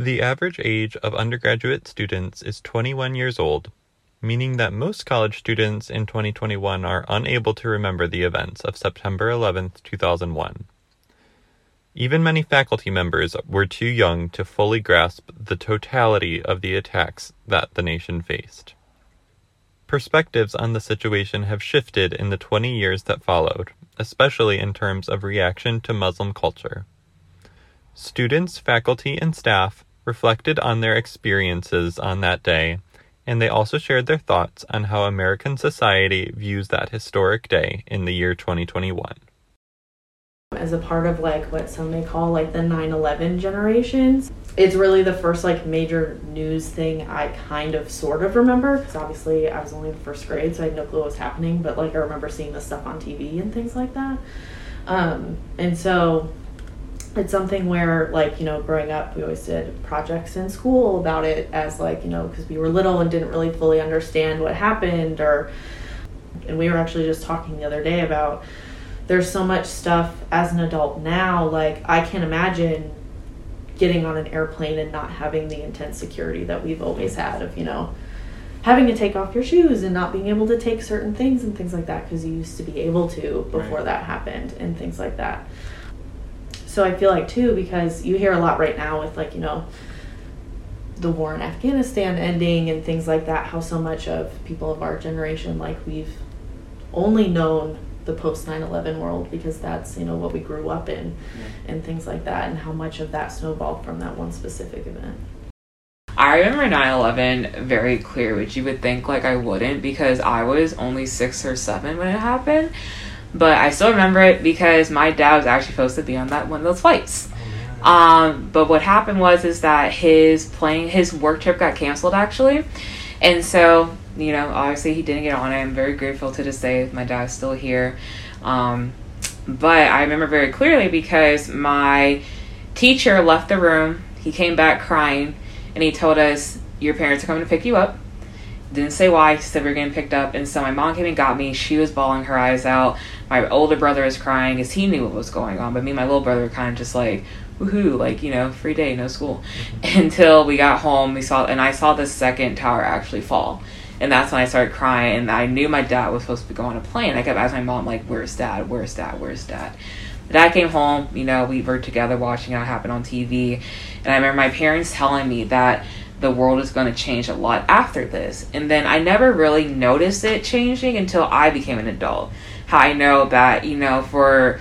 The average age of undergraduate students is 21 years old, meaning that most college students in 2021 are unable to remember the events of September 11, 2001. Even many faculty members were too young to fully grasp the totality of the attacks that the nation faced. Perspectives on the situation have shifted in the 20 years that followed, especially in terms of reaction to Muslim culture. Students, faculty, and staff reflected on their experiences on that day, and they also shared their thoughts on how American society views that historic day in the year 2021 as a part of like what some may call like the 9-11 generations it's really the first like major news thing i kind of sort of remember. Because obviously i was only in first grade so i had no clue what was happening but like i remember seeing the stuff on tv and things like that. Um, and so it's something where like you know growing up we always did projects in school about it as like you know because we were little and didn't really fully understand what happened or and we were actually just talking the other day about there's so much stuff as an adult now like i can't imagine getting on an airplane and not having the intense security that we've always had of you know having to take off your shoes and not being able to take certain things and things like that because you used to be able to before right. that happened and things like that so i feel like too because you hear a lot right now with like you know the war in afghanistan ending and things like that how so much of people of our generation like we've only known the post 9-11 world because that's you know what we grew up in yeah. and things like that and how much of that snowballed from that one specific event I remember 9/11 very clear, which you would think like I wouldn't because I was only 6 or 7 when it happened. But I still remember it because my dad was actually supposed to be on that one of those flights. Oh, um, but what happened was is that his plane his work trip got canceled actually. And so you know, obviously he didn't get on it. I'm very grateful to this day. My dad's still here. Um, but I remember very clearly because my teacher left the room. He came back crying and he told us, Your parents are coming to pick you up. Didn't say why, he said we are getting picked up. And so my mom came and got me. She was bawling her eyes out. My older brother was crying because he knew what was going on. But me and my little brother were kind of just like, woohoo, like, you know, free day, no school. Mm-hmm. Until we got home, we saw, and I saw the second tower actually fall. And that's when I started crying. And I knew my dad was supposed to go on a plane. I kept asking my mom, like, where's dad? Where's dad? Where's dad? dad came home, you know, we were together watching it happen on TV. And I remember my parents telling me that the world is going to change a lot after this. And then I never really noticed it changing until I became an adult. How I know that, you know, for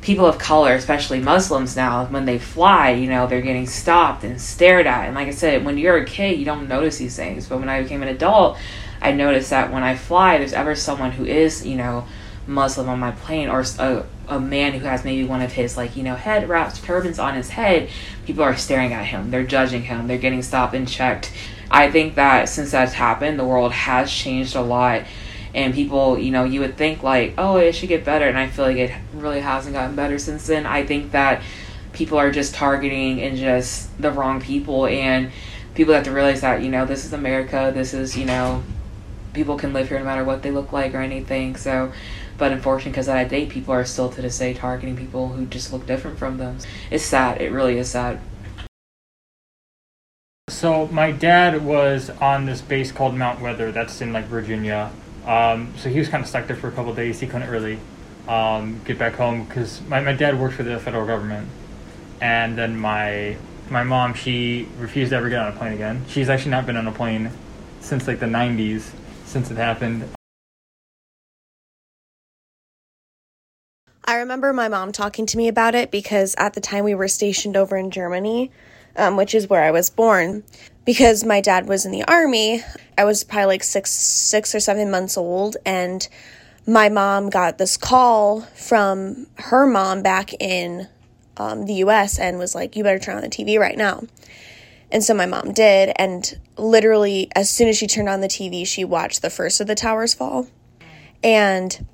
people of color, especially Muslims now, when they fly, you know, they're getting stopped and stared at. And like I said, when you're a kid, you don't notice these things. But when I became an adult, I noticed that when I fly, there's ever someone who is, you know, Muslim on my plane or a, a man who has maybe one of his, like, you know, head wraps, turbans on his head, people are staring at him. They're judging him. They're getting stopped and checked. I think that since that's happened, the world has changed a lot and people you know you would think like oh it should get better and i feel like it really hasn't gotten better since then i think that people are just targeting and just the wrong people and people have to realize that you know this is america this is you know people can live here no matter what they look like or anything so but unfortunately because I date people are still to this day targeting people who just look different from them it's sad it really is sad so my dad was on this base called Mount Weather that's in like Virginia um, so he was kind of stuck there for a couple days. He couldn't really um, get back home because my, my dad worked for the federal government, and then my my mom she refused to ever get on a plane again. She's actually not been on a plane since like the '90s since it happened. I remember my mom talking to me about it because at the time we were stationed over in Germany, um, which is where I was born because my dad was in the army. I was probably like six, six or seven months old, and my mom got this call from her mom back in um, the U.S. and was like, "You better turn on the TV right now." And so my mom did, and literally as soon as she turned on the TV, she watched the first of the towers fall, and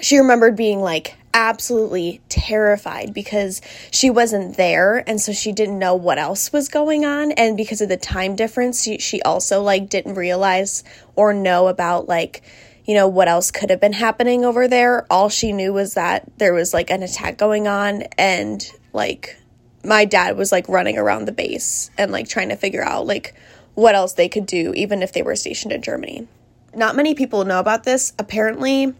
she remembered being like absolutely terrified because she wasn't there and so she didn't know what else was going on. And because of the time difference she, she also like didn't realize or know about like you know what else could have been happening over there. All she knew was that there was like an attack going on and like my dad was like running around the base and like trying to figure out like what else they could do even if they were stationed in Germany. Not many people know about this. Apparently,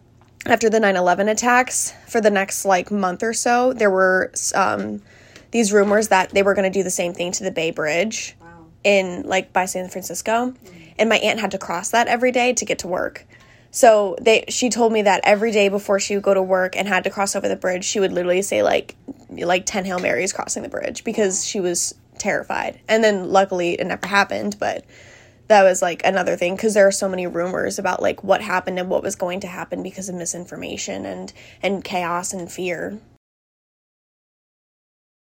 after the 9/11 attacks, for the next like month or so, there were um, these rumors that they were going to do the same thing to the Bay Bridge wow. in like by San Francisco, mm-hmm. and my aunt had to cross that every day to get to work. So they she told me that every day before she would go to work and had to cross over the bridge, she would literally say like like 10 Hail Marys crossing the bridge because she was terrified. And then luckily it never happened, but that was like another thing because there are so many rumors about like what happened and what was going to happen because of misinformation and and chaos and fear.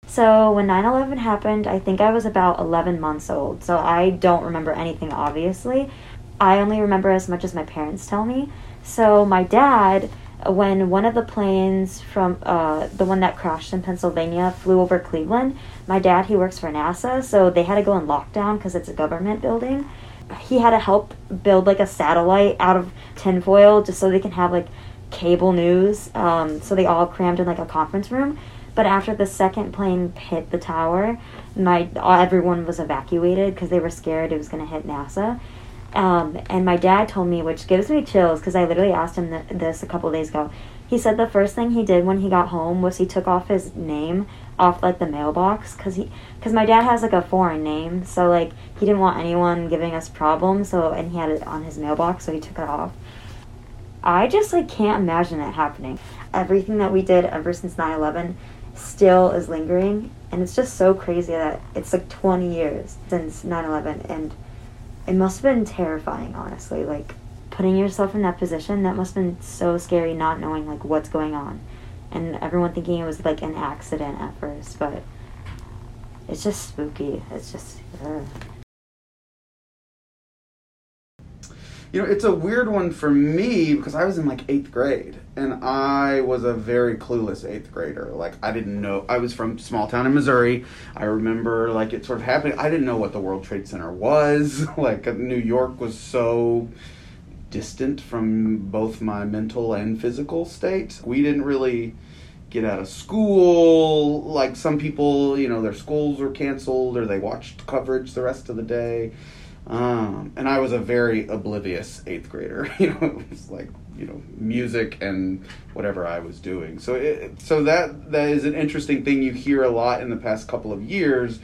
So when 9/11 happened, I think I was about 11 months old. So I don't remember anything obviously. I only remember as much as my parents tell me. So my dad when one of the planes from uh, the one that crashed in Pennsylvania flew over Cleveland, my dad, he works for NASA, so they had to go in lockdown because it's a government building. He had to help build like a satellite out of tinfoil just so they can have like cable news. Um, so they all crammed in like a conference room. But after the second plane hit the tower, my everyone was evacuated because they were scared it was going to hit NASA. Um, and my dad told me, which gives me chills because I literally asked him th- this a couple days ago. He said the first thing he did when he got home was he took off his name off like the mailbox because he because my dad has like a foreign name, so like he didn't want anyone giving us problems. So and he had it on his mailbox, so he took it off. I just like can't imagine it happening. Everything that we did ever since 9/11 still is lingering, and it's just so crazy that it's like 20 years since 9/11 and it must have been terrifying, honestly. Like putting yourself in that position, that must have been so scary not knowing like what's going on. And everyone thinking it was like an accident at first, but it's just spooky. It's just ugh. You know, it's a weird one for me because I was in like eighth grade and I was a very clueless eighth grader. Like, I didn't know. I was from small town in Missouri. I remember like it sort of happening. I didn't know what the World Trade Center was. like, New York was so distant from both my mental and physical state. We didn't really get out of school. Like some people, you know, their schools were canceled or they watched coverage the rest of the day. Um, and I was a very oblivious eighth grader. You know, it was like you know music and whatever I was doing. So it, so that that is an interesting thing you hear a lot in the past couple of years.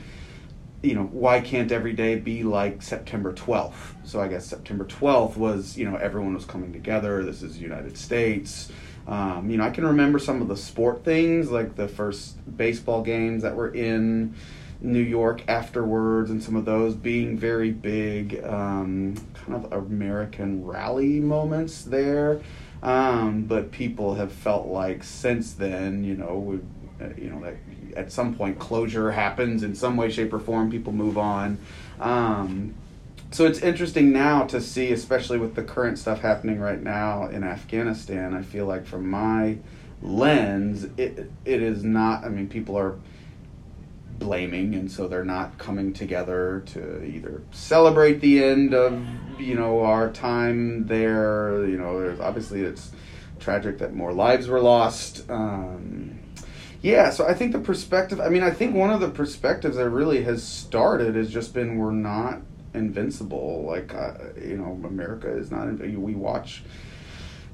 You know, why can't every day be like September 12th? So I guess September 12th was, you know, everyone was coming together. This is the United States. Um, you know, I can remember some of the sport things, like the first baseball games that were in New York afterwards, and some of those being very big, um, kind of American rally moments there. Um, but people have felt like since then, you know, we, uh, you know, that at some point closure happens in some way, shape, or form. People move on. Um, so it's interesting now to see, especially with the current stuff happening right now in Afghanistan. I feel like from my lens, it it is not. I mean, people are blaming and so they're not coming together to either celebrate the end of you know our time there. You know there's obviously it's tragic that more lives were lost. Um, yeah so i think the perspective i mean i think one of the perspectives that really has started has just been we're not invincible. Like uh, you know america is not we watch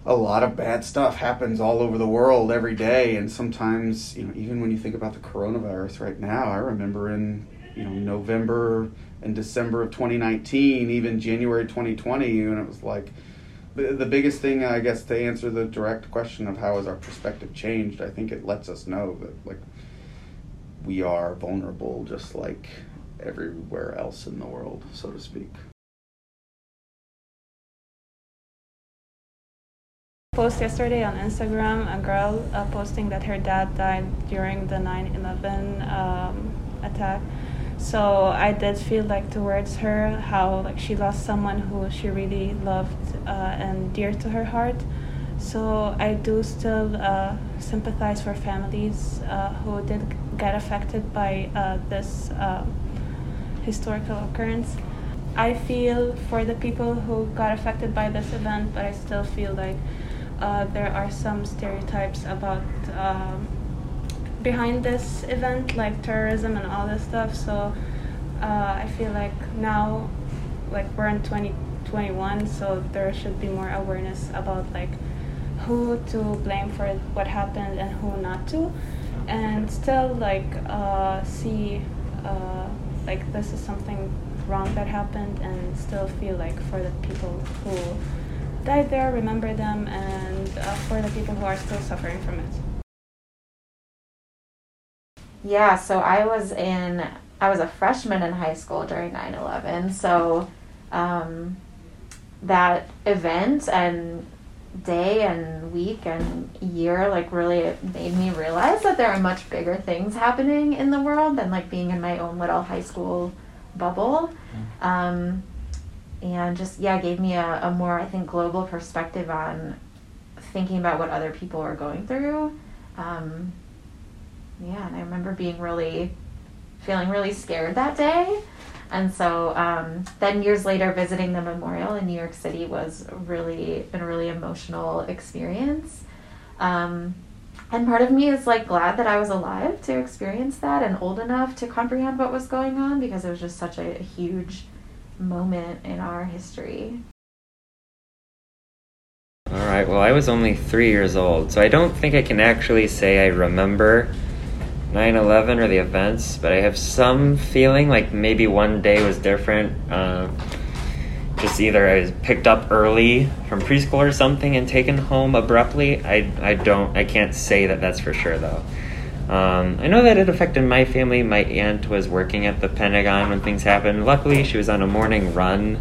a lot of bad stuff happens all over the world every day and sometimes you know even when you think about the coronavirus right now i remember in you know november and december of 2019 even january 2020 and it was like the, the biggest thing i guess to answer the direct question of how has our perspective changed i think it lets us know that like we are vulnerable just like everywhere else in the world so to speak post yesterday on Instagram a girl uh, posting that her dad died during the 9/11 um, attack. So I did feel like towards her how like she lost someone who she really loved uh, and dear to her heart. So I do still uh, sympathize for families uh, who did get affected by uh, this um, historical occurrence. I feel for the people who got affected by this event, but I still feel like uh, there are some stereotypes about um, behind this event, like terrorism and all this stuff. So uh, I feel like now, like we're in 2021, so there should be more awareness about like who to blame for what happened and who not to, and still like uh, see uh, like this is something wrong that happened, and still feel like for the people who died there, remember them, and uh, for the people who are still suffering from it. Yeah, so I was in, I was a freshman in high school during 9 11. So um, that event and day and week and year like really made me realize that there are much bigger things happening in the world than like being in my own little high school bubble. Um, and just, yeah, gave me a, a more, I think, global perspective on thinking about what other people are going through. Um, yeah, and I remember being really, feeling really scared that day. And so um, then years later, visiting the memorial in New York City was really a really emotional experience. Um, and part of me is like glad that I was alive to experience that and old enough to comprehend what was going on because it was just such a, a huge moment in our history. All right, well, I was only three years old, so I don't think I can actually say I remember 9 11 or the events, but I have some feeling like maybe one day was different. Uh, just either I was picked up early from preschool or something and taken home abruptly. I, I don't, I can't say that that's for sure though. Um, I know that it affected my family. My aunt was working at the Pentagon when things happened. Luckily, she was on a morning run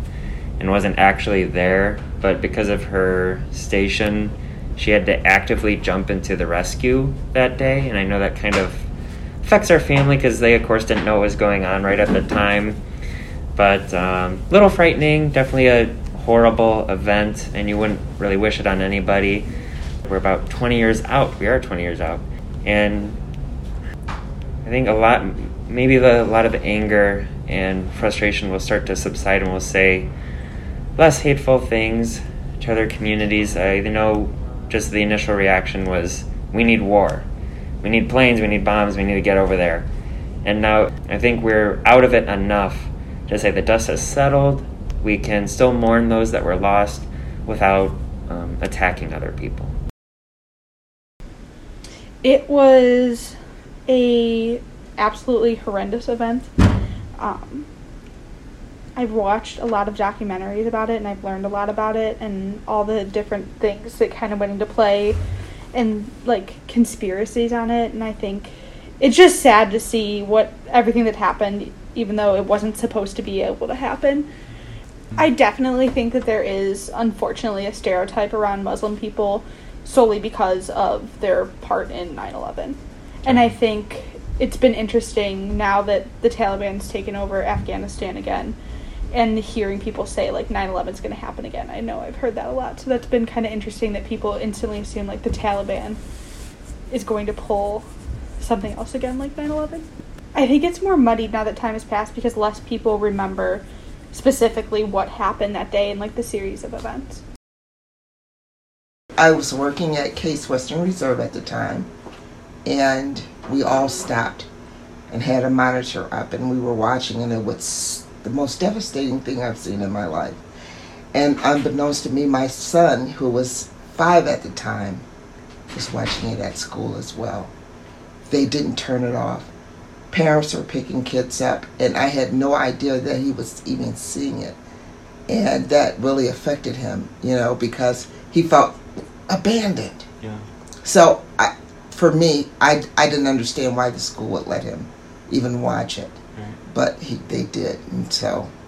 and wasn't actually there, but because of her station, she had to actively jump into the rescue that day, and I know that kind of affects our family because they, of course, didn't know what was going on right at the time. But um, little frightening, definitely a horrible event, and you wouldn't really wish it on anybody. We're about 20 years out. We are 20 years out, and think a lot, maybe the, a lot of the anger and frustration will start to subside, and we'll say less hateful things to other communities. I know just the initial reaction was, "We need war." We need planes, we need bombs, we need to get over there. And now I think we're out of it enough to say the dust has settled. We can still mourn those that were lost without um, attacking other people. It was a absolutely horrendous event. Um, I've watched a lot of documentaries about it and I've learned a lot about it and all the different things that kind of went into play and like conspiracies on it and I think it's just sad to see what everything that happened even though it wasn't supposed to be able to happen. I definitely think that there is unfortunately a stereotype around Muslim people solely because of their part in 9/11. And I think it's been interesting now that the Taliban's taken over Afghanistan again and hearing people say like 9-11 is going to happen again. I know i've heard that a lot. So that's been kind of interesting that people instantly assume like the taliban is going to pull something else again like 9-11 i think it's more muddied now that time has passed because less people remember specifically what happened that day and like the series of events. I was working at case western reserve at the time and we all stopped and had a monitor up and we were watching and it was the most devastating thing I've seen in my life. And unbeknownst to me, my son, who was five at the time, was watching it at school as well. They didn't turn it off. Parents were picking kids up, and I had no idea that he was even seeing it. And that really affected him, you know, because he felt abandoned. Yeah. So, I, for me, I, I didn't understand why the school would let him even watch it. But he, they did, and so